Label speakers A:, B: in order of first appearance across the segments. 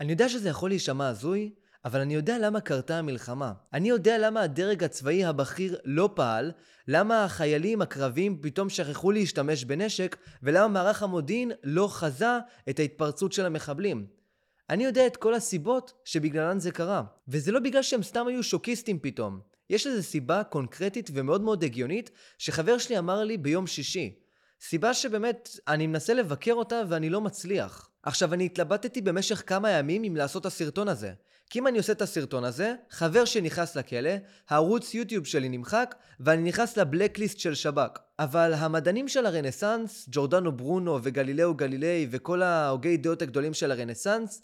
A: אני יודע שזה יכול להישמע הזוי, אבל אני יודע למה קרתה המלחמה. אני יודע למה הדרג הצבאי הבכיר לא פעל, למה החיילים הקרביים פתאום שכחו להשתמש בנשק, ולמה מערך המודיעין לא חזה את ההתפרצות של המחבלים. אני יודע את כל הסיבות שבגללן זה קרה. וזה לא בגלל שהם סתם היו שוקיסטים פתאום. יש לזה סיבה קונקרטית ומאוד מאוד הגיונית, שחבר שלי אמר לי ביום שישי. סיבה שבאמת, אני מנסה לבקר אותה ואני לא מצליח. עכשיו, אני התלבטתי במשך כמה ימים אם לעשות את הסרטון הזה. כי אם אני עושה את הסרטון הזה, חבר שנכנס לכלא, הערוץ יוטיוב שלי נמחק, ואני נכנס לבלקליסט של שב"כ. אבל המדענים של הרנסאנס, ג'ורדנו ברונו וגלילאו גלילי וכל ההוגי דעות הגדולים של הרנסאנס,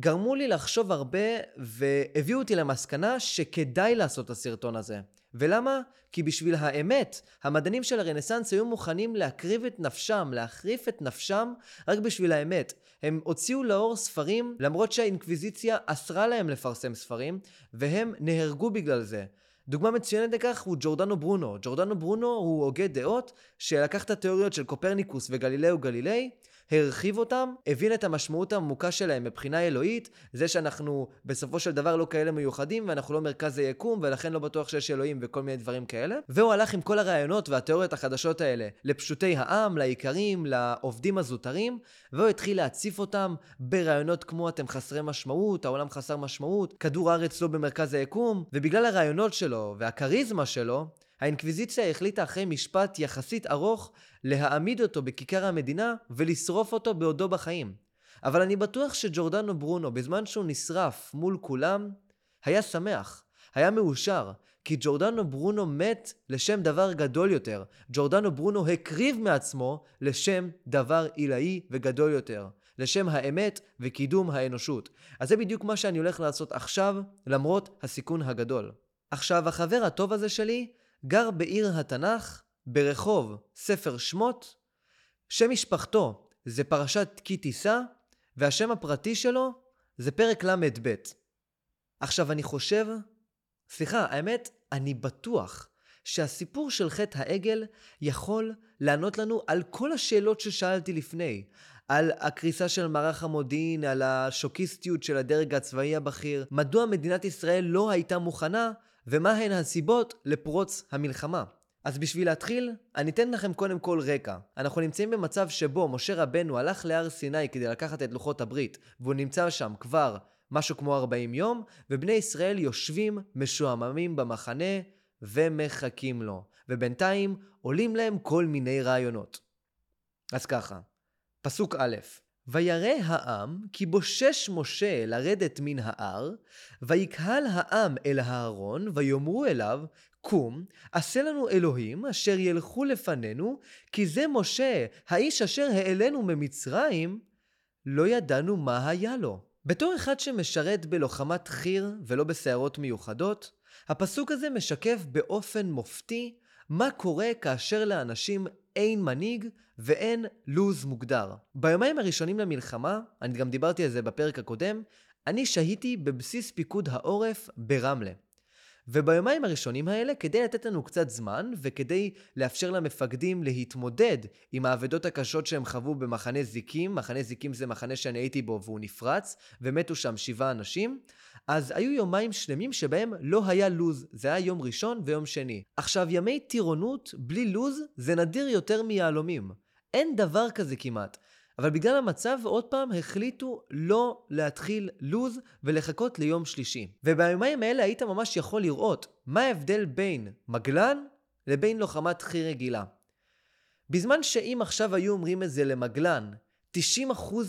A: גרמו לי לחשוב הרבה והביאו אותי למסקנה שכדאי לעשות את הסרטון הזה. ולמה? כי בשביל האמת, המדענים של הרנסאנס היו מוכנים להקריב את נפשם, להחריף את נפשם, רק בשביל האמת. הם הוציאו לאור ספרים, למרות שהאינקוויזיציה אסרה להם לפרסם ספרים, והם נהרגו בגלל זה. דוגמה מצוינת לכך הוא ג'ורדנו ברונו. ג'ורדנו ברונו הוא הוגה דעות שלקח את התיאוריות של קופרניקוס וגלילאו גלילי, הרחיב אותם, הבין את המשמעות העמוקה שלהם מבחינה אלוהית, זה שאנחנו בסופו של דבר לא כאלה מיוחדים ואנחנו לא מרכז היקום ולכן לא בטוח שיש אלוהים וכל מיני דברים כאלה. והוא הלך עם כל הרעיונות והתיאוריות החדשות האלה לפשוטי העם, לאיכרים, לעובדים הזוטרים, והוא התחיל להציף אותם ברעיונות כמו אתם חסרי משמעות, העולם חסר משמעות, כדור הארץ לא במרכז היקום, ובגלל הרעיונות שלו והכריזמה שלו, האינקוויזיציה החליטה אחרי משפט יחסית ארוך להעמיד אותו בכיכר המדינה ולשרוף אותו בעודו בחיים. אבל אני בטוח שג'ורדנו ברונו, בזמן שהוא נשרף מול כולם, היה שמח, היה מאושר, כי ג'ורדנו ברונו מת לשם דבר גדול יותר. ג'ורדנו ברונו הקריב מעצמו לשם דבר עילאי וגדול יותר. לשם האמת וקידום האנושות. אז זה בדיוק מה שאני הולך לעשות עכשיו, למרות הסיכון הגדול. עכשיו, החבר הטוב הזה שלי גר בעיר התנ"ך, ברחוב ספר שמות, שם משפחתו זה פרשת כי תישא, והשם הפרטי שלו זה פרק ל"ב. עכשיו אני חושב, סליחה, האמת, אני בטוח שהסיפור של חטא העגל יכול לענות לנו על כל השאלות ששאלתי לפני. על הקריסה של מערך המודיעין, על השוקיסטיות של הדרג הצבאי הבכיר, מדוע מדינת ישראל לא הייתה מוכנה ומה הן הסיבות לפרוץ המלחמה. אז בשביל להתחיל, אני אתן לכם קודם כל רקע. אנחנו נמצאים במצב שבו משה רבנו הלך להר סיני כדי לקחת את לוחות הברית, והוא נמצא שם כבר משהו כמו 40 יום, ובני ישראל יושבים משועממים במחנה ומחכים לו. ובינתיים עולים להם כל מיני רעיונות. אז ככה, פסוק א' וירא העם כי בושש משה לרדת מן ההר, ויקהל העם אל הארון, ויאמרו אליו, קום, עשה לנו אלוהים אשר ילכו לפנינו, כי זה משה, האיש אשר העלינו ממצרים, לא ידענו מה היה לו. בתור אחד שמשרת בלוחמת חי"ר ולא בסערות מיוחדות, הפסוק הזה משקף באופן מופתי מה קורה כאשר לאנשים אין מנהיג ואין לוז מוגדר. ביומיים הראשונים למלחמה, אני גם דיברתי על זה בפרק הקודם, אני שהיתי בבסיס פיקוד העורף ברמלה. וביומיים הראשונים האלה, כדי לתת לנו קצת זמן, וכדי לאפשר למפקדים להתמודד עם האבדות הקשות שהם חוו במחנה זיקים, מחנה זיקים זה מחנה שאני הייתי בו והוא נפרץ, ומתו שם שבעה אנשים, אז היו יומיים שלמים שבהם לא היה לוז, זה היה יום ראשון ויום שני. עכשיו, ימי טירונות בלי לוז זה נדיר יותר מיהלומים. אין דבר כזה כמעט. אבל בגלל המצב, עוד פעם, החליטו לא להתחיל לוז ולחכות ליום שלישי. וביומיים האלה היית ממש יכול לראות מה ההבדל בין מגלן לבין לוחמת חי רגילה. בזמן שאם עכשיו היו אומרים את זה למגלן, 90%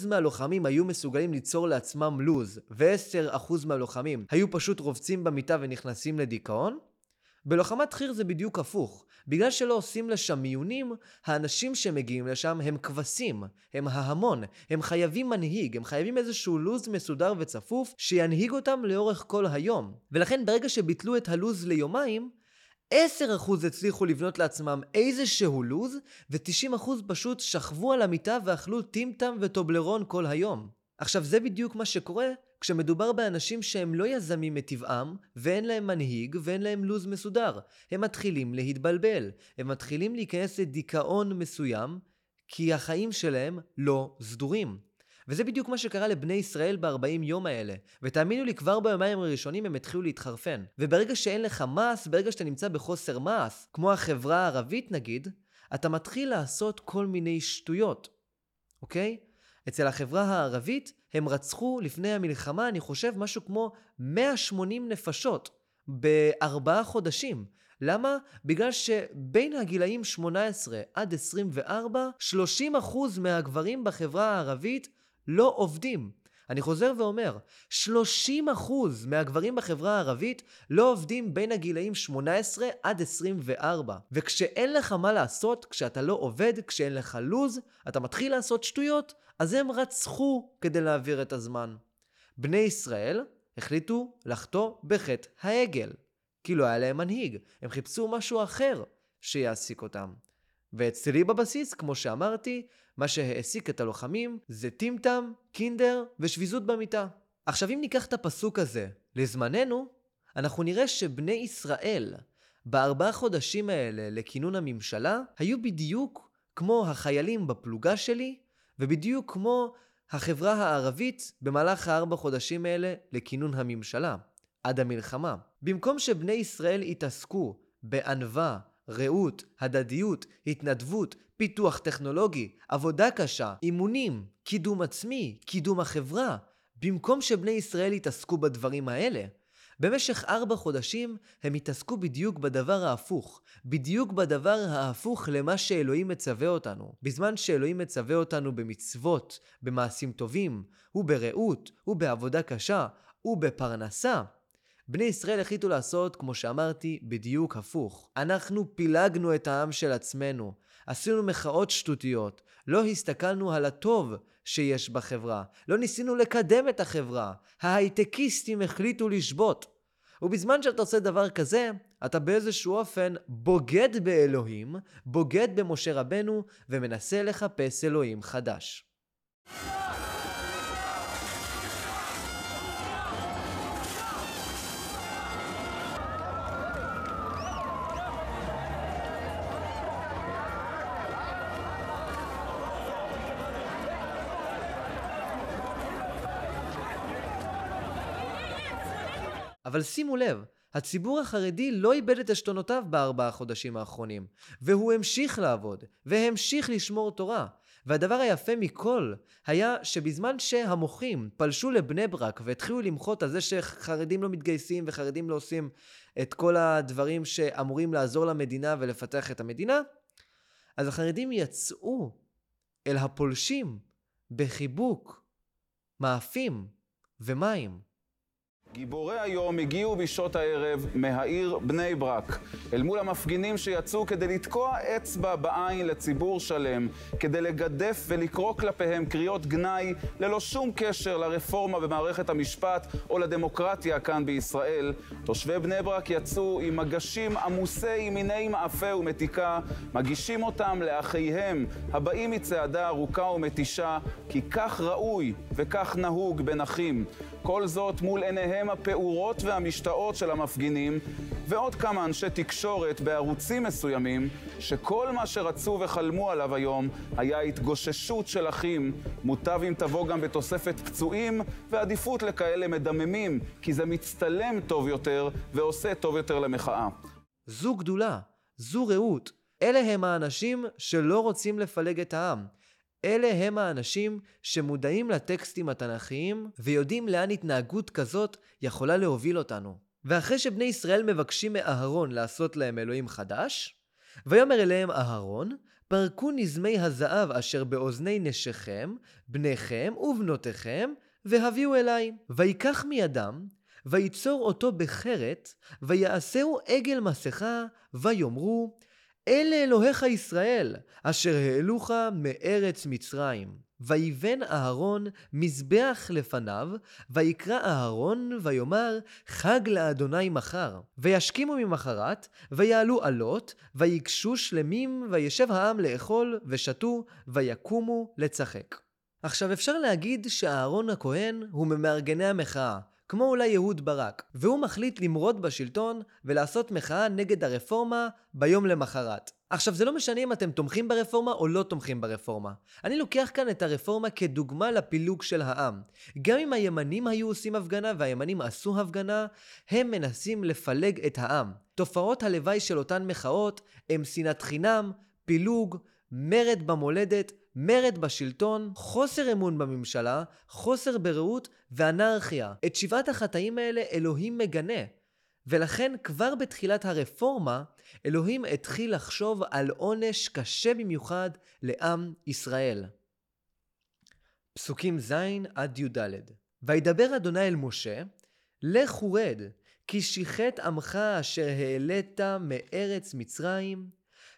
A: מהלוחמים היו מסוגלים ליצור לעצמם לוז, ו-10% מהלוחמים היו פשוט רובצים במיטה ונכנסים לדיכאון, בלוחמת חי"ר זה בדיוק הפוך. בגלל שלא עושים לשם מיונים, האנשים שמגיעים לשם הם כבשים, הם ההמון, הם חייבים מנהיג, הם חייבים איזשהו לו"ז מסודר וצפוף שינהיג אותם לאורך כל היום. ולכן ברגע שביטלו את הלו"ז ליומיים, 10% הצליחו לבנות לעצמם איזשהו לו"ז, ו-90% פשוט שכבו על המיטה ואכלו טימטם וטובלרון כל היום. עכשיו זה בדיוק מה שקורה כשמדובר באנשים שהם לא יזמים מטבעם, ואין להם מנהיג, ואין להם לו"ז מסודר. הם מתחילים להתבלבל. הם מתחילים להיכנס לדיכאון מסוים, כי החיים שלהם לא סדורים. וזה בדיוק מה שקרה לבני ישראל ב-40 יום האלה. ותאמינו לי, כבר ביומיים הראשונים הם התחילו להתחרפן. וברגע שאין לך מס, ברגע שאתה נמצא בחוסר מס, כמו החברה הערבית נגיד, אתה מתחיל לעשות כל מיני שטויות, אוקיי? אצל החברה הערבית הם רצחו לפני המלחמה, אני חושב, משהו כמו 180 נפשות בארבעה חודשים. למה? בגלל שבין הגילאים 18 עד 24, 30% מהגברים בחברה הערבית לא עובדים. אני חוזר ואומר, 30% מהגברים בחברה הערבית לא עובדים בין הגילאים 18 עד 24. וכשאין לך מה לעשות, כשאתה לא עובד, כשאין לך לוז, אתה מתחיל לעשות שטויות, אז הם רצחו כדי להעביר את הזמן. בני ישראל החליטו לחטוא בחטא העגל. כי לא היה להם מנהיג, הם חיפשו משהו אחר שיעסיק אותם. ואצלי בבסיס, כמו שאמרתי, מה שהעסיק את הלוחמים זה טמטם, קינדר ושביזות במיטה. עכשיו אם ניקח את הפסוק הזה לזמננו, אנחנו נראה שבני ישראל בארבעה חודשים האלה לכינון הממשלה היו בדיוק כמו החיילים בפלוגה שלי ובדיוק כמו החברה הערבית במהלך הארבע חודשים האלה לכינון הממשלה, עד המלחמה. במקום שבני ישראל יתעסקו בענווה, רעות, הדדיות, התנדבות, פיתוח טכנולוגי, עבודה קשה, אימונים, קידום עצמי, קידום החברה, במקום שבני ישראל יתעסקו בדברים האלה, במשך ארבע חודשים הם התעסקו בדיוק בדבר ההפוך, בדיוק בדבר ההפוך למה שאלוהים מצווה אותנו. בזמן שאלוהים מצווה אותנו במצוות, במעשים טובים, וברעות, ובעבודה קשה, ובפרנסה, בני ישראל החליטו לעשות, כמו שאמרתי, בדיוק הפוך. אנחנו פילגנו את העם של עצמנו, עשינו מחאות שטותיות, לא הסתכלנו על הטוב שיש בחברה, לא ניסינו לקדם את החברה, ההייטקיסטים החליטו לשבות. ובזמן שאתה עושה דבר כזה, אתה באיזשהו אופן בוגד באלוהים, בוגד במשה רבנו, ומנסה לחפש אלוהים חדש. אבל שימו לב, הציבור החרדי לא איבד את עשתונותיו בארבעה החודשים האחרונים, והוא המשיך לעבוד, והמשיך לשמור תורה. והדבר היפה מכל היה שבזמן שהמוחים פלשו לבני ברק והתחילו למחות על זה שחרדים לא מתגייסים וחרדים לא עושים את כל הדברים שאמורים לעזור למדינה ולפתח את המדינה, אז החרדים יצאו אל הפולשים בחיבוק, מאפים ומים.
B: גיבורי היום הגיעו בשעות הערב מהעיר בני ברק, אל מול המפגינים שיצאו כדי לתקוע אצבע בעין לציבור שלם, כדי לגדף ולקרוא כלפיהם קריאות גנאי ללא שום קשר לרפורמה במערכת המשפט או לדמוקרטיה כאן בישראל. תושבי בני ברק יצאו עם מגשים עמוסי מיני מאפה ומתיקה, מגישים אותם לאחיהם הבאים מצעדה ארוכה ומתישה, כי כך ראוי וכך נהוג בין אחים. כל זאת מול עיניהם הפעורות והמשתאות של המפגינים, ועוד כמה אנשי תקשורת בערוצים מסוימים, שכל מה שרצו וחלמו עליו היום היה התגוששות של אחים, מוטב אם תבוא גם בתוספת פצועים ועדיפות לכאלה מדממים, כי זה מצטלם טוב יותר ועושה טוב יותר למחאה.
A: זו גדולה, זו רעות. אלה הם האנשים שלא רוצים לפלג את העם. אלה הם האנשים שמודעים לטקסטים התנ"כיים ויודעים לאן התנהגות כזאת יכולה להוביל אותנו. ואחרי שבני ישראל מבקשים מאהרון לעשות להם אלוהים חדש, ויאמר אליהם אהרון, פרקו נזמי הזהב אשר באוזני נשיכם, בניכם ובנותיכם, והביאו אליי. ויקח מידם, ויצור אותו בחרת, ויעשהו עגל מסכה, ויאמרו, אלה אלוהיך ישראל, אשר העלוך מארץ מצרים. ויבן אהרון מזבח לפניו, ויקרא אהרון ויאמר חג לאדוני מחר. וישכימו ממחרת, ויעלו עלות, ויגשו שלמים, וישב העם לאכול, ושתו, ויקומו לצחק. עכשיו אפשר להגיד שאהרון הכהן הוא ממארגני המחאה, כמו אולי אהוד ברק, והוא מחליט למרוד בשלטון ולעשות מחאה נגד הרפורמה ביום למחרת. עכשיו, זה לא משנה אם אתם תומכים ברפורמה או לא תומכים ברפורמה. אני לוקח כאן את הרפורמה כדוגמה לפילוג של העם. גם אם הימנים היו עושים הפגנה והימנים עשו הפגנה, הם מנסים לפלג את העם. תופעות הלוואי של אותן מחאות הם שנאת חינם, פילוג, מרד במולדת, מרד בשלטון, חוסר אמון בממשלה, חוסר ברעות ואנרכיה. את שבעת החטאים האלה אלוהים מגנה. ולכן כבר בתחילת הרפורמה, אלוהים התחיל לחשוב על עונש קשה במיוחד לעם ישראל. פסוקים ז' עד י"ד וידבר אדוני אל משה, לך ורד, כי שיחת עמך אשר העלית מארץ מצרים,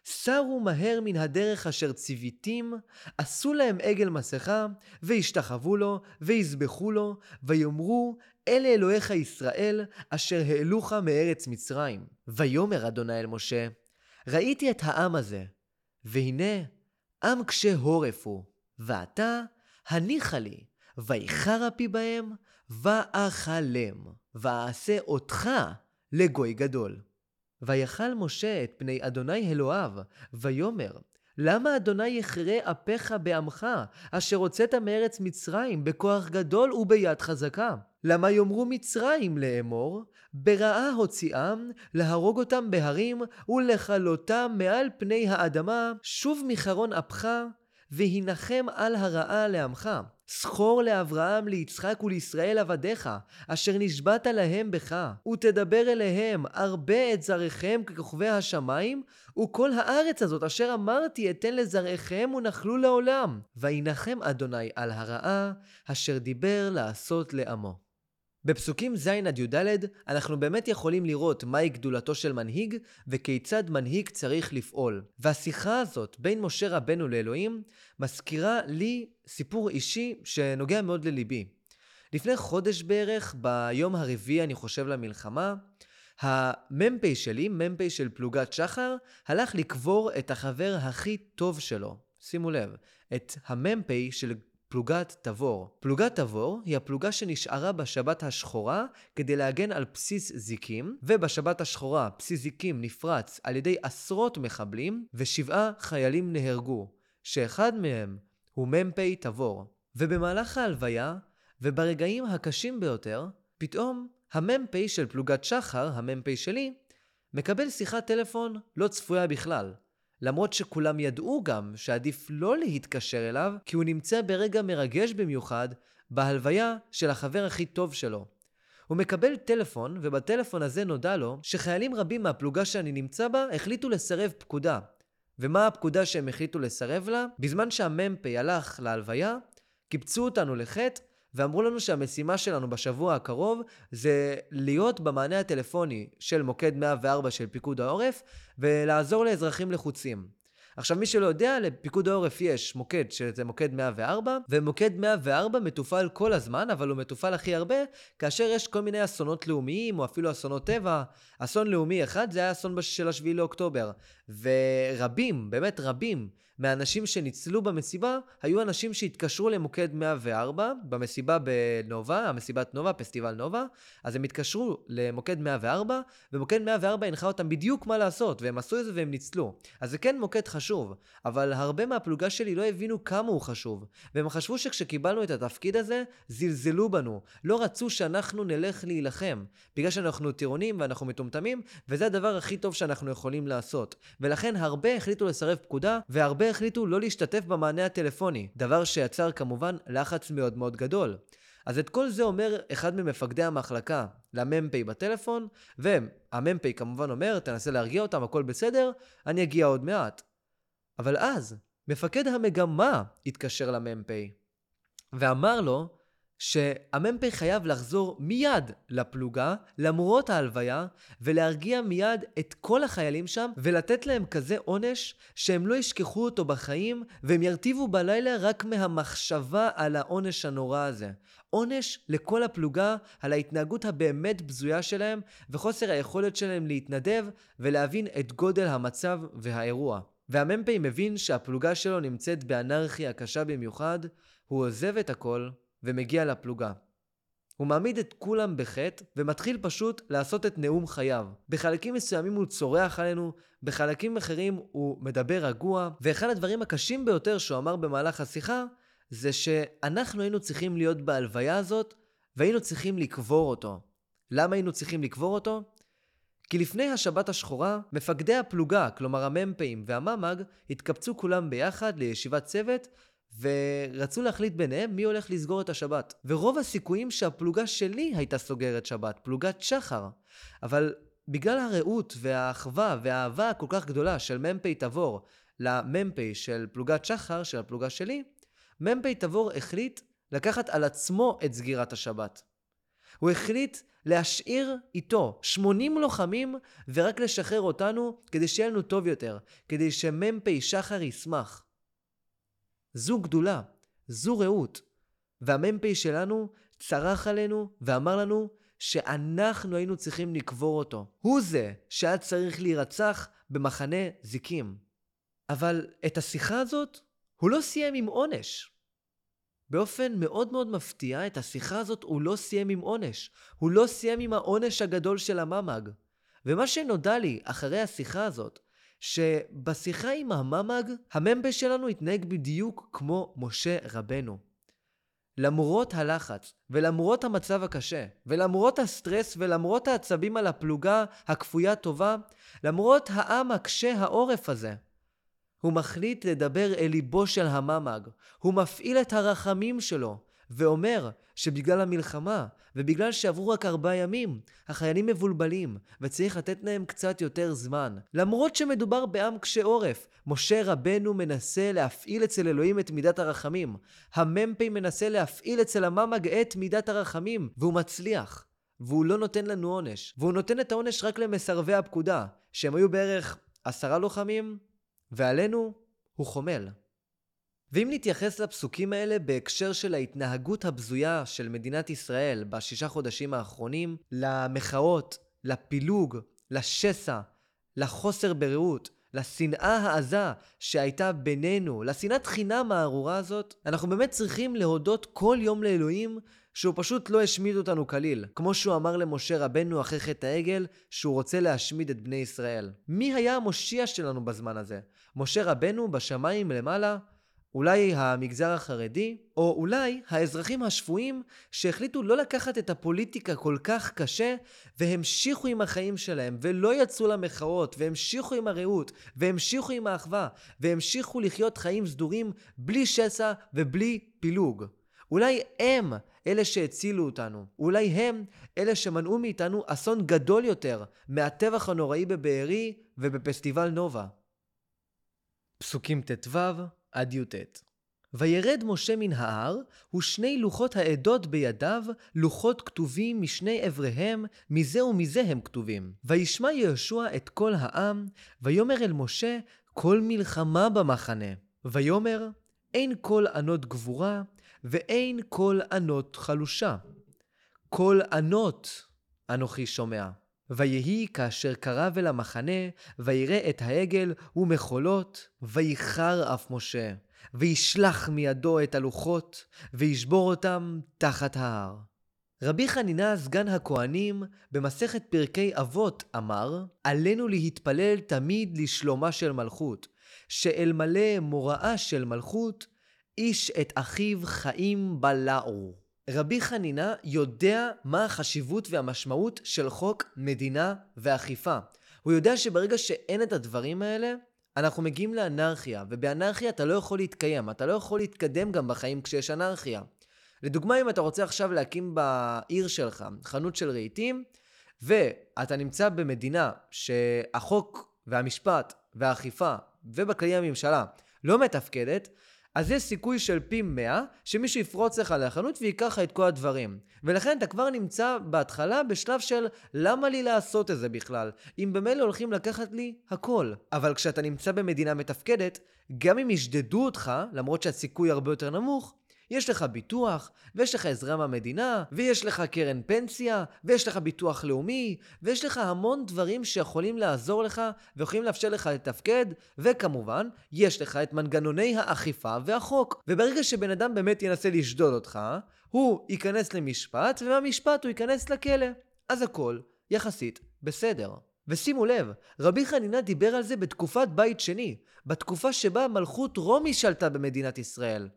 A: סרו מהר מן הדרך אשר ציוויתים, עשו להם עגל מסכה, וישתחוו לו, ויזבחו לו, ויאמרו, אלה אלוהיך ישראל, אשר העלוך מארץ מצרים. ויאמר אדוני אל משה, ראיתי את העם הזה, והנה, עם קשה הורף הוא, ועתה הניחה לי, ויחר אפי בהם, ואכלם, ואעשה אותך לגוי גדול. ויכל משה את פני אדוני אלוהיו, ויאמר, למה אדוני יכרה אפיך בעמך, אשר הוצאת מארץ מצרים בכוח גדול וביד חזקה? למה יאמרו מצרים לאמור, ברעה הוציאם, להרוג אותם בהרים, ולכלותם מעל פני האדמה, שוב מחרון אפך, והנחם על הרעה לעמך. זכור לאברהם, ליצחק ולישראל עבדיך, אשר נשבעת להם בך, ותדבר אליהם, הרבה את זרעיכם ככוכבי השמיים, וכל הארץ הזאת אשר אמרתי אתן לזרעיכם ונחלו לעולם. וינחם אדוני על הרעה, אשר דיבר לעשות לעמו. בפסוקים ז' עד י"ד אנחנו באמת יכולים לראות מהי גדולתו של מנהיג וכיצד מנהיג צריך לפעול. והשיחה הזאת בין משה רבנו לאלוהים מזכירה לי סיפור אישי שנוגע מאוד לליבי. לפני חודש בערך, ביום הרביעי אני חושב למלחמה, המ"פ שלי, מ"פ של פלוגת שחר, הלך לקבור את החבר הכי טוב שלו. שימו לב, את המ"פ של פלוגת תבור. פלוגת תבור היא הפלוגה שנשארה בשבת השחורה כדי להגן על בסיס זיקים, ובשבת השחורה בסיס זיקים נפרץ על ידי עשרות מחבלים, ושבעה חיילים נהרגו, שאחד מהם הוא מ"פ תבור. ובמהלך ההלוויה, וברגעים הקשים ביותר, פתאום המ"פ של פלוגת שחר, המ"פ שלי, מקבל שיחת טלפון לא צפויה בכלל. למרות שכולם ידעו גם שעדיף לא להתקשר אליו, כי הוא נמצא ברגע מרגש במיוחד בהלוויה של החבר הכי טוב שלו. הוא מקבל טלפון, ובטלפון הזה נודע לו שחיילים רבים מהפלוגה שאני נמצא בה החליטו לסרב פקודה. ומה הפקודה שהם החליטו לסרב לה? בזמן שהמ"פ הלך להלוויה, קיבצו אותנו לחטא ואמרו לנו שהמשימה שלנו בשבוע הקרוב זה להיות במענה הטלפוני של מוקד 104 של פיקוד העורף ולעזור לאזרחים לחוצים. עכשיו מי שלא יודע, לפיקוד העורף יש מוקד שזה מוקד 104, ומוקד 104 מתופעל כל הזמן, אבל הוא מתופעל הכי הרבה כאשר יש כל מיני אסונות לאומיים או אפילו אסונות טבע. אסון לאומי אחד זה היה אסון של השביעי לאוקטובר, ורבים, באמת רבים, מהאנשים שניצלו במסיבה היו אנשים שהתקשרו למוקד 104 במסיבה בנובה, המסיבת נובה, פסטיבל נובה, אז הם התקשרו למוקד 104, ומוקד 104 הנחה אותם בדיוק מה לעשות, והם עשו את זה והם ניצלו. אז זה כן מוקד חשוב, אבל הרבה מהפלוגה שלי לא הבינו כמה הוא חשוב, והם חשבו שכשקיבלנו את התפקיד הזה, זלזלו בנו, לא רצו שאנחנו נלך להילחם, בגלל שאנחנו טירונים ואנחנו מטומטמים, וזה הדבר הכי טוב שאנחנו יכולים לעשות. ולכן הרבה החליטו לסרב פקודה, והרבה החליטו לא להשתתף במענה הטלפוני, דבר שיצר כמובן לחץ מאוד מאוד גדול. אז את כל זה אומר אחד ממפקדי המחלקה למ"פ בטלפון, והמ"פ כמובן אומר, תנסה להרגיע אותם, הכל בסדר, אני אגיע עוד מעט. אבל אז, מפקד המגמה התקשר למ"פ, ואמר לו שהמ"פ חייב לחזור מיד לפלוגה, למרות ההלוויה, ולהרגיע מיד את כל החיילים שם, ולתת להם כזה עונש שהם לא ישכחו אותו בחיים, והם ירטיבו בלילה רק מהמחשבה על העונש הנורא הזה. עונש לכל הפלוגה על ההתנהגות הבאמת בזויה שלהם, וחוסר היכולת שלהם להתנדב ולהבין את גודל המצב והאירוע. והמ"פ מבין שהפלוגה שלו נמצאת באנרכיה קשה במיוחד, הוא עוזב את הכל ומגיע לפלוגה. הוא מעמיד את כולם בחטא ומתחיל פשוט לעשות את נאום חייו. בחלקים מסוימים הוא צורח עלינו, בחלקים אחרים הוא מדבר רגוע, ואחד הדברים הקשים ביותר שהוא אמר במהלך השיחה זה שאנחנו היינו צריכים להיות בהלוויה הזאת והיינו צריכים לקבור אותו. למה היינו צריכים לקבור אותו? כי לפני השבת השחורה, מפקדי הפלוגה, כלומר המ"פים והממ"ג, התקבצו כולם ביחד לישיבת צוות ורצו להחליט ביניהם מי הולך לסגור את השבת. ורוב הסיכויים שהפלוגה שלי הייתה סוגרת שבת, פלוגת שחר. אבל בגלל הרעות והאחווה והאהבה הכל כך גדולה של מ"פ תבור למ"פ של פלוגת שחר, של הפלוגה שלי, מ"פ תבור החליט לקחת על עצמו את סגירת השבת. הוא החליט להשאיר איתו 80 לוחמים ורק לשחרר אותנו כדי שיהיה לנו טוב יותר, כדי שמ"פ שחר ישמח. זו גדולה, זו רעות. והמ"פ שלנו צרח עלינו ואמר לנו שאנחנו היינו צריכים לקבור אותו. הוא זה שהיה צריך להירצח במחנה זיקים. אבל את השיחה הזאת הוא לא סיים עם עונש. באופן מאוד מאוד מפתיע, את השיחה הזאת הוא לא סיים עם עונש. הוא לא סיים עם העונש הגדול של הממ"ג. ומה שנודע לי אחרי השיחה הזאת, שבשיחה עם הממ"ג, המ"פ שלנו התנהג בדיוק כמו משה רבנו. למרות הלחץ, ולמרות המצב הקשה, ולמרות הסטרס, ולמרות העצבים על הפלוגה הכפויה טובה, למרות העם הקשה העורף הזה, הוא מחליט לדבר אל ליבו של הממ"ג. הוא מפעיל את הרחמים שלו, ואומר שבגלל המלחמה, ובגלל שעברו רק ארבעה ימים, החיילים מבולבלים, וצריך לתת להם קצת יותר זמן. למרות שמדובר בעם קשה עורף, משה רבנו מנסה להפעיל אצל אלוהים את מידת הרחמים. המ"פ מנסה להפעיל אצל הממ"ג את מידת הרחמים, והוא מצליח. והוא לא נותן לנו עונש. והוא נותן את העונש רק למסרבי הפקודה, שהם היו בערך עשרה לוחמים, ועלינו הוא חומל. ואם נתייחס לפסוקים האלה בהקשר של ההתנהגות הבזויה של מדינת ישראל בשישה חודשים האחרונים, למחאות, לפילוג, לשסע, לחוסר ברעות, לשנאה העזה שהייתה בינינו, לשנאת חינם הארורה הזאת, אנחנו באמת צריכים להודות כל יום לאלוהים שהוא פשוט לא השמיד אותנו כליל, כמו שהוא אמר למשה רבנו אחרי חטא העגל, שהוא רוצה להשמיד את בני ישראל. מי היה המושיע שלנו בזמן הזה? משה רבנו בשמיים למעלה? אולי המגזר החרדי, או אולי האזרחים השפויים שהחליטו לא לקחת את הפוליטיקה כל כך קשה והמשיכו עם החיים שלהם ולא יצאו למחאות והמשיכו עם הרעות והמשיכו עם האחווה והמשיכו לחיות חיים סדורים בלי שסע ובלי פילוג. אולי הם אלה שהצילו אותנו. אולי הם אלה שמנעו מאיתנו אסון גדול יותר מהטבח הנוראי בבארי ובפסטיבל נובה. פסוקים ט"ו עד י"ט וירד משה מן ההר, ושני לוחות העדות בידיו, לוחות כתובים משני עבריהם, מזה ומזה הם כתובים. וישמע יהושע את כל העם, ויאמר אל משה, כל מלחמה במחנה. ויאמר, אין כל ענות גבורה, ואין כל ענות חלושה. כל ענות אנוכי שומע. ויהי כאשר קרב אל המחנה, ויראה את העגל ומחולות, ויחר אף משה, וישלח מידו את הלוחות, וישבור אותם תחת ההר. רבי חנינה, סגן הכהנים, במסכת פרקי אבות, אמר, עלינו להתפלל תמיד לשלומה של מלכות, שאלמלא מוראה של מלכות, איש את אחיו חיים בלעו. רבי חנינה יודע מה החשיבות והמשמעות של חוק מדינה ואכיפה. הוא יודע שברגע שאין את הדברים האלה, אנחנו מגיעים לאנרכיה, ובאנרכיה אתה לא יכול להתקיים, אתה לא יכול להתקדם גם בחיים כשיש אנרכיה. לדוגמה, אם אתה רוצה עכשיו להקים בעיר שלך חנות של רהיטים, ואתה נמצא במדינה שהחוק והמשפט והאכיפה ובכללי הממשלה לא מתפקדת, אז יש סיכוי של פי 100 שמישהו יפרוץ לך לחנות ויקח לך את כל הדברים. ולכן אתה כבר נמצא בהתחלה בשלב של למה לי לעשות את זה בכלל, אם במילא הולכים לקחת לי הכל. אבל כשאתה נמצא במדינה מתפקדת, גם אם ישדדו אותך, למרות שהסיכוי הרבה יותר נמוך, יש לך ביטוח, ויש לך עזרה מהמדינה, ויש לך קרן פנסיה, ויש לך ביטוח לאומי, ויש לך המון דברים שיכולים לעזור לך, ויכולים לאפשר לך לתפקד, וכמובן, יש לך את מנגנוני האכיפה והחוק. וברגע שבן אדם באמת ינסה לשדוד אותך, הוא ייכנס למשפט, ומהמשפט הוא ייכנס לכלא. אז הכל, יחסית, בסדר. ושימו לב, רבי חנינה דיבר על זה בתקופת בית שני, בתקופה שבה מלכות רומי שלטה במדינת ישראל.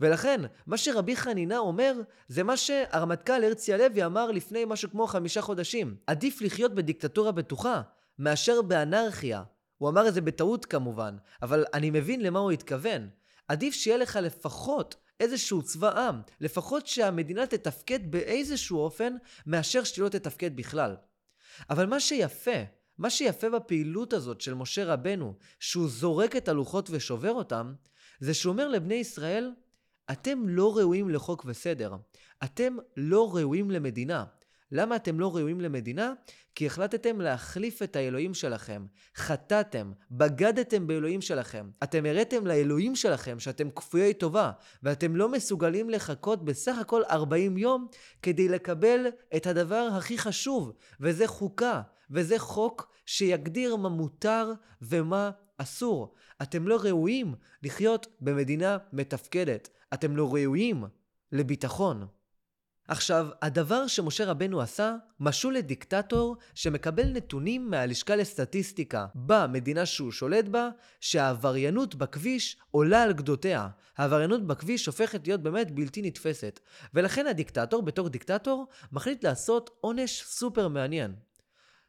A: ולכן, מה שרבי חנינה אומר, זה מה שהרמטכ"ל הרצי הלוי אמר לפני משהו כמו חמישה חודשים. עדיף לחיות בדיקטטורה בטוחה, מאשר באנרכיה. הוא אמר את זה בטעות כמובן, אבל אני מבין למה הוא התכוון. עדיף שיהיה לך לפחות איזשהו צבא עם, לפחות שהמדינה תתפקד באיזשהו אופן, מאשר שהיא לא תתפקד בכלל. אבל מה שיפה, מה שיפה בפעילות הזאת של משה רבנו, שהוא זורק את הלוחות ושובר אותם, זה שהוא אומר לבני ישראל, אתם לא ראויים לחוק וסדר. אתם לא ראויים למדינה. למה אתם לא ראויים למדינה? כי החלטתם להחליף את האלוהים שלכם. חטאתם, בגדתם באלוהים שלכם. אתם הראתם לאלוהים שלכם שאתם כפויי טובה, ואתם לא מסוגלים לחכות בסך הכל 40 יום כדי לקבל את הדבר הכי חשוב, וזה חוקה, וזה חוק שיגדיר מה מותר ומה אסור. אתם לא ראויים לחיות במדינה מתפקדת. אתם לא ראויים לביטחון. עכשיו, הדבר שמשה רבנו עשה, משול לדיקטטור שמקבל נתונים מהלשכה לסטטיסטיקה במדינה שהוא שולט בה, שהעבריינות בכביש עולה על גדותיה. העבריינות בכביש הופכת להיות באמת בלתי נתפסת. ולכן הדיקטטור, בתור דיקטטור, מחליט לעשות עונש סופר מעניין.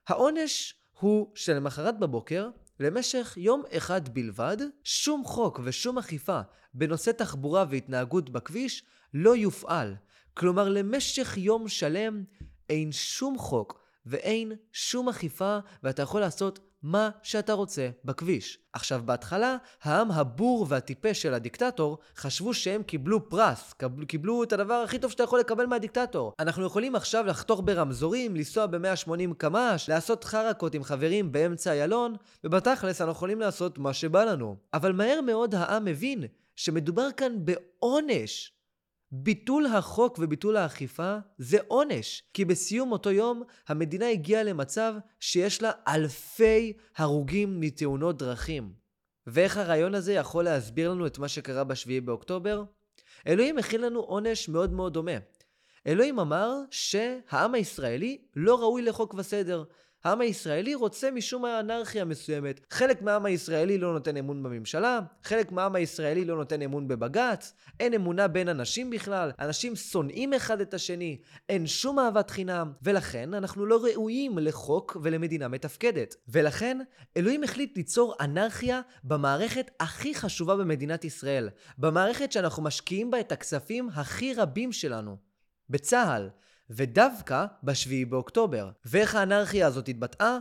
A: העונש הוא שלמחרת בבוקר, למשך יום אחד בלבד, שום חוק ושום אכיפה בנושא תחבורה והתנהגות בכביש לא יופעל. כלומר, למשך יום שלם אין שום חוק ואין שום אכיפה, ואתה יכול לעשות מה שאתה רוצה בכביש. עכשיו, בהתחלה, העם הבור והטיפש של הדיקטטור חשבו שהם קיבלו פרס, קיבלו את הדבר הכי טוב שאתה יכול לקבל מהדיקטטור. אנחנו יכולים עכשיו לחתוך ברמזורים, לנסוע ב-180 קמ"ש, לעשות חרקות עם חברים באמצע איילון, ובתכלס אנחנו יכולים לעשות מה שבא לנו. אבל מהר מאוד העם הבין שמדובר כאן בעונש. ביטול החוק וביטול האכיפה זה עונש, כי בסיום אותו יום המדינה הגיעה למצב שיש לה אלפי הרוגים מתאונות דרכים. ואיך הרעיון הזה יכול להסביר לנו את מה שקרה ב-7 באוקטובר? אלוהים הכין לנו עונש מאוד מאוד דומה. אלוהים אמר שהעם הישראלי לא ראוי לחוק וסדר, העם הישראלי רוצה משום מה אנרכיה מסוימת. חלק מהעם הישראלי לא נותן אמון בממשלה, חלק מהעם הישראלי לא נותן אמון בבג"ץ, אין אמונה בין אנשים בכלל, אנשים שונאים אחד את השני, אין שום אהבת חינם, ולכן אנחנו לא ראויים לחוק ולמדינה מתפקדת. ולכן, אלוהים החליט ליצור אנרכיה במערכת הכי חשובה במדינת ישראל, במערכת שאנחנו משקיעים בה את הכספים הכי רבים שלנו. בצה"ל, ודווקא ב-7 באוקטובר. ואיך האנרכיה הזאת התבטאה?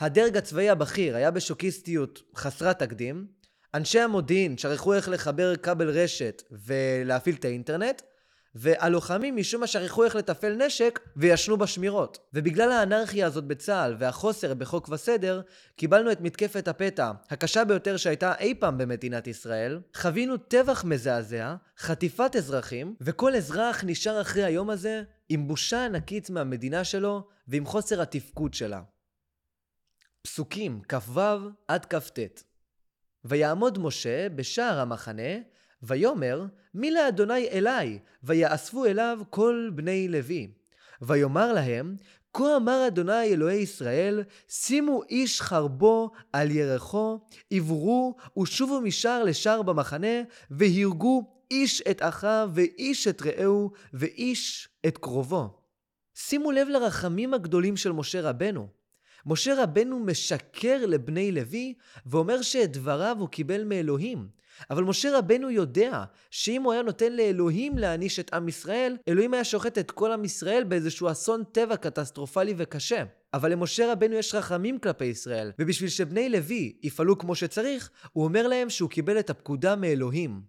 A: הדרג הצבאי הבכיר היה בשוקיסטיות חסרת תקדים, אנשי המודיעין שכחו איך לחבר כבל רשת ולהפעיל את האינטרנט, והלוחמים משום מה שכחו איך לתפעל נשק וישנו בשמירות. ובגלל האנרכיה הזאת בצה"ל והחוסר בחוק וסדר, קיבלנו את מתקפת הפתע, הקשה ביותר שהייתה אי פעם במדינת ישראל, חווינו טבח מזעזע, חטיפת אזרחים, וכל אזרח נשאר אחרי היום הזה עם בושה ענקית מהמדינה שלו ועם חוסר התפקוד שלה. פסוקים כ"ו עד כ"ט ויעמוד משה בשער המחנה ויאמר מי לאדוני אלי ויאספו אליו כל בני לוי ויאמר להם כה אמר אדוני אלוהי ישראל שימו איש חרבו על ירחו עברו ושובו משער לשער במחנה והרגו איש את אחיו ואיש את רעהו ואיש את קרובו. שימו לב לרחמים הגדולים של משה רבנו. משה רבנו משקר לבני לוי ואומר שאת דבריו הוא קיבל מאלוהים. אבל משה רבנו יודע שאם הוא היה נותן לאלוהים להעניש את עם ישראל, אלוהים היה שוחט את כל עם ישראל באיזשהו אסון טבע קטסטרופלי וקשה. אבל למשה רבנו יש רחמים כלפי ישראל, ובשביל שבני לוי יפעלו כמו שצריך, הוא אומר להם שהוא קיבל את הפקודה מאלוהים.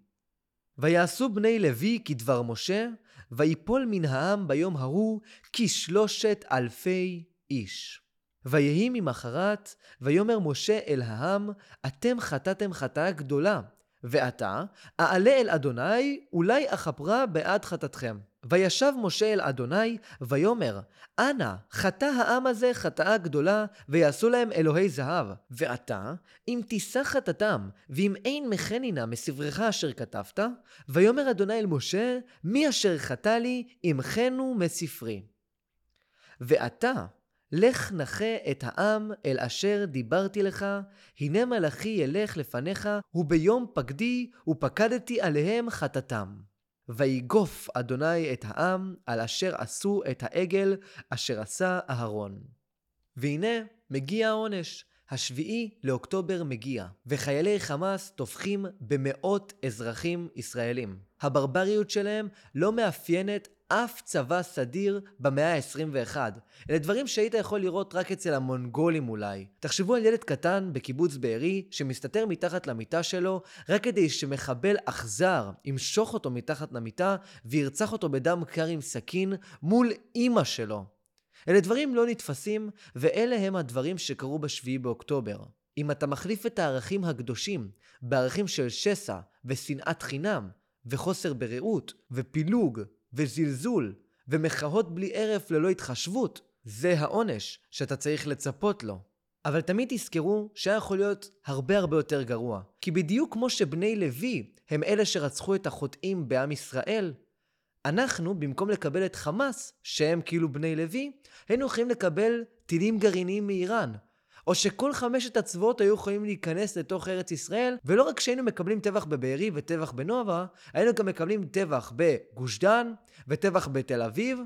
A: ויעשו בני לוי כדבר משה, ויפול מן העם ביום ההוא כשלושת אלפי איש. ויהי ממחרת, ויאמר משה אל העם, אתם חטאתם חטאה גדולה, ועתה, אעלה אל אדוני, אולי אכפרה בעד חטאתכם. וישב משה אל אדוני, ויאמר, אנא, חטא העם הזה חטאה גדולה, ויעשו להם אלוהי זהב. ועתה, אם תישא חטאתם, ואם אין מחנינה מספרך אשר כתבת, ויאמר אדוני אל משה, מי אשר חטא לי, אמחנו מספרי. ועתה, לך נחה את העם אל אשר דיברתי לך, הנה מלאכי ילך לפניך, וביום פקדי, ופקדתי עליהם חטאתם. ויגוף אדוני את העם על אשר עשו את העגל אשר עשה אהרון. והנה מגיע העונש. השביעי לאוקטובר מגיע, וחיילי חמאס טובחים במאות אזרחים ישראלים. הברבריות שלהם לא מאפיינת אף צבא סדיר במאה ה-21. אלה דברים שהיית יכול לראות רק אצל המונגולים אולי. תחשבו על ילד קטן בקיבוץ בארי שמסתתר מתחת למיטה שלו רק כדי שמחבל אכזר ימשוך אותו מתחת למיטה וירצח אותו בדם קר עם סכין מול אימא שלו. אלה דברים לא נתפסים, ואלה הם הדברים שקרו בשביעי באוקטובר. אם אתה מחליף את הערכים הקדושים בערכים של שסע ושנאת חינם, וחוסר ברעות, ופילוג, וזלזול, ומחאות בלי הרף ללא התחשבות, זה העונש שאתה צריך לצפות לו. אבל תמיד תזכרו שהיה יכול להיות הרבה הרבה יותר גרוע. כי בדיוק כמו שבני לוי הם אלה שרצחו את החוטאים בעם ישראל, אנחנו, במקום לקבל את חמאס, שהם כאילו בני לוי, היינו יכולים לקבל טילים גרעיניים מאיראן. או שכל חמשת הצבאות היו יכולים להיכנס לתוך ארץ ישראל, ולא רק שהיינו מקבלים טבח בבארי וטבח בנובה, היינו גם מקבלים טבח בגוש דן, וטבח בתל אביב,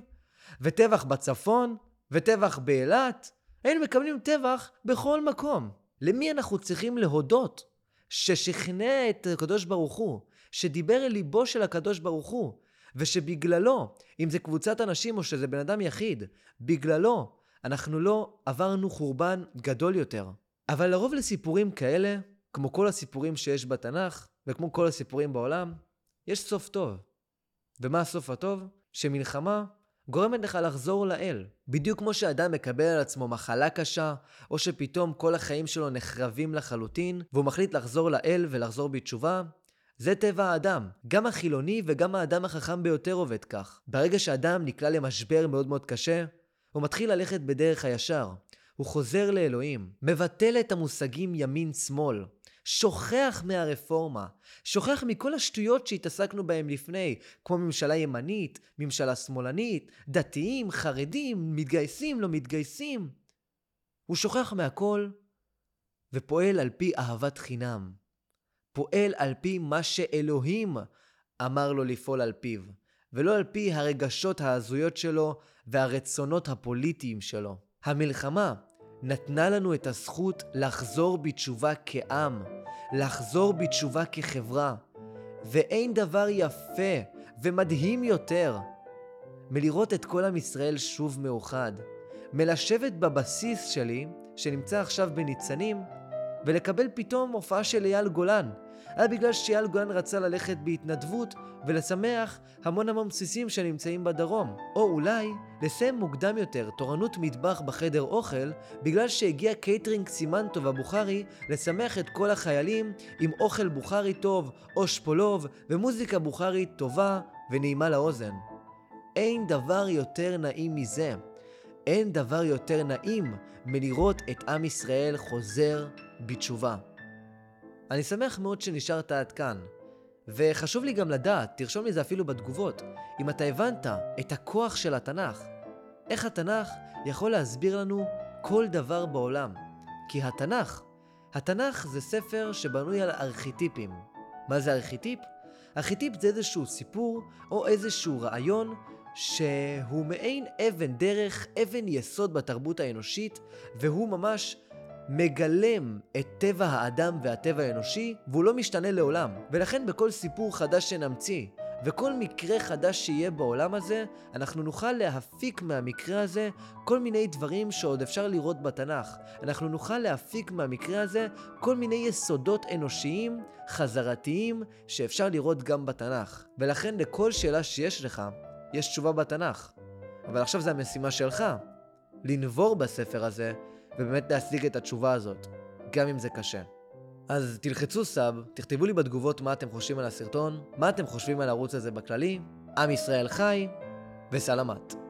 A: וטבח בצפון, וטבח באילת. היינו מקבלים טבח בכל מקום. למי אנחנו צריכים להודות? ששכנע את הקדוש ברוך הוא, שדיבר אל ליבו של הקדוש ברוך הוא, ושבגללו, אם זה קבוצת אנשים או שזה בן אדם יחיד, בגללו אנחנו לא עברנו חורבן גדול יותר. אבל לרוב לסיפורים כאלה, כמו כל הסיפורים שיש בתנ"ך, וכמו כל הסיפורים בעולם, יש סוף טוב. ומה הסוף הטוב? שמלחמה גורמת לך לחזור לאל. בדיוק כמו שאדם מקבל על עצמו מחלה קשה, או שפתאום כל החיים שלו נחרבים לחלוטין, והוא מחליט לחזור לאל ולחזור בתשובה, זה טבע האדם. גם החילוני וגם האדם החכם ביותר עובד כך. ברגע שאדם נקלע למשבר מאוד מאוד קשה, הוא מתחיל ללכת בדרך הישר. הוא חוזר לאלוהים, מבטל את המושגים ימין-שמאל, שוכח מהרפורמה, שוכח מכל השטויות שהתעסקנו בהם לפני, כמו ממשלה ימנית, ממשלה שמאלנית, דתיים, חרדים, מתגייסים, לא מתגייסים. הוא שוכח מהכל ופועל על פי אהבת חינם. פועל על פי מה שאלוהים אמר לו לפעול על פיו, ולא על פי הרגשות ההזויות שלו והרצונות הפוליטיים שלו. המלחמה נתנה לנו את הזכות לחזור בתשובה כעם, לחזור בתשובה כחברה, ואין דבר יפה ומדהים יותר מלראות את כל עם ישראל שוב מאוחד, מלשבת בבסיס שלי, שנמצא עכשיו בניצנים, ולקבל פתאום הופעה של אייל גולן, היה בגלל שאייל גולן רצה ללכת בהתנדבות ולשמח המון המון בסיסים שנמצאים בדרום. או אולי לסיים מוקדם יותר תורנות מטבח בחדר אוכל בגלל שהגיע קייטרינג סימנטוב הבוכרי לשמח את כל החיילים עם אוכל בוכרי טוב אושפלוב ומוזיקה בוכרית טובה ונעימה לאוזן. אין דבר יותר נעים מזה. אין דבר יותר נעים מלראות את עם ישראל חוזר בתשובה. אני שמח מאוד שנשארת עד כאן. וחשוב לי גם לדעת, תרשום לי זה אפילו בתגובות, אם אתה הבנת את הכוח של התנ"ך. איך התנ"ך יכול להסביר לנו כל דבר בעולם. כי התנ"ך, התנ"ך זה ספר שבנוי על ארכיטיפים. מה זה ארכיטיפ? ארכיטיפ זה איזשהו סיפור או איזשהו רעיון שהוא מעין אבן דרך, אבן יסוד בתרבות האנושית, והוא ממש מגלם את טבע האדם והטבע האנושי, והוא לא משתנה לעולם. ולכן בכל סיפור חדש שנמציא, וכל מקרה חדש שיהיה בעולם הזה, אנחנו נוכל להפיק מהמקרה הזה כל מיני דברים שעוד אפשר לראות בתנ"ך. אנחנו נוכל להפיק מהמקרה הזה כל מיני יסודות אנושיים, חזרתיים, שאפשר לראות גם בתנ"ך. ולכן לכל שאלה שיש לך, יש תשובה בתנ"ך. אבל עכשיו זה המשימה שלך, לנבור בספר הזה ובאמת להשיג את התשובה הזאת, גם אם זה קשה. אז תלחצו סאב, תכתבו לי בתגובות מה אתם חושבים על הסרטון, מה אתם חושבים על הערוץ הזה בכללי, עם ישראל חי וסלמת.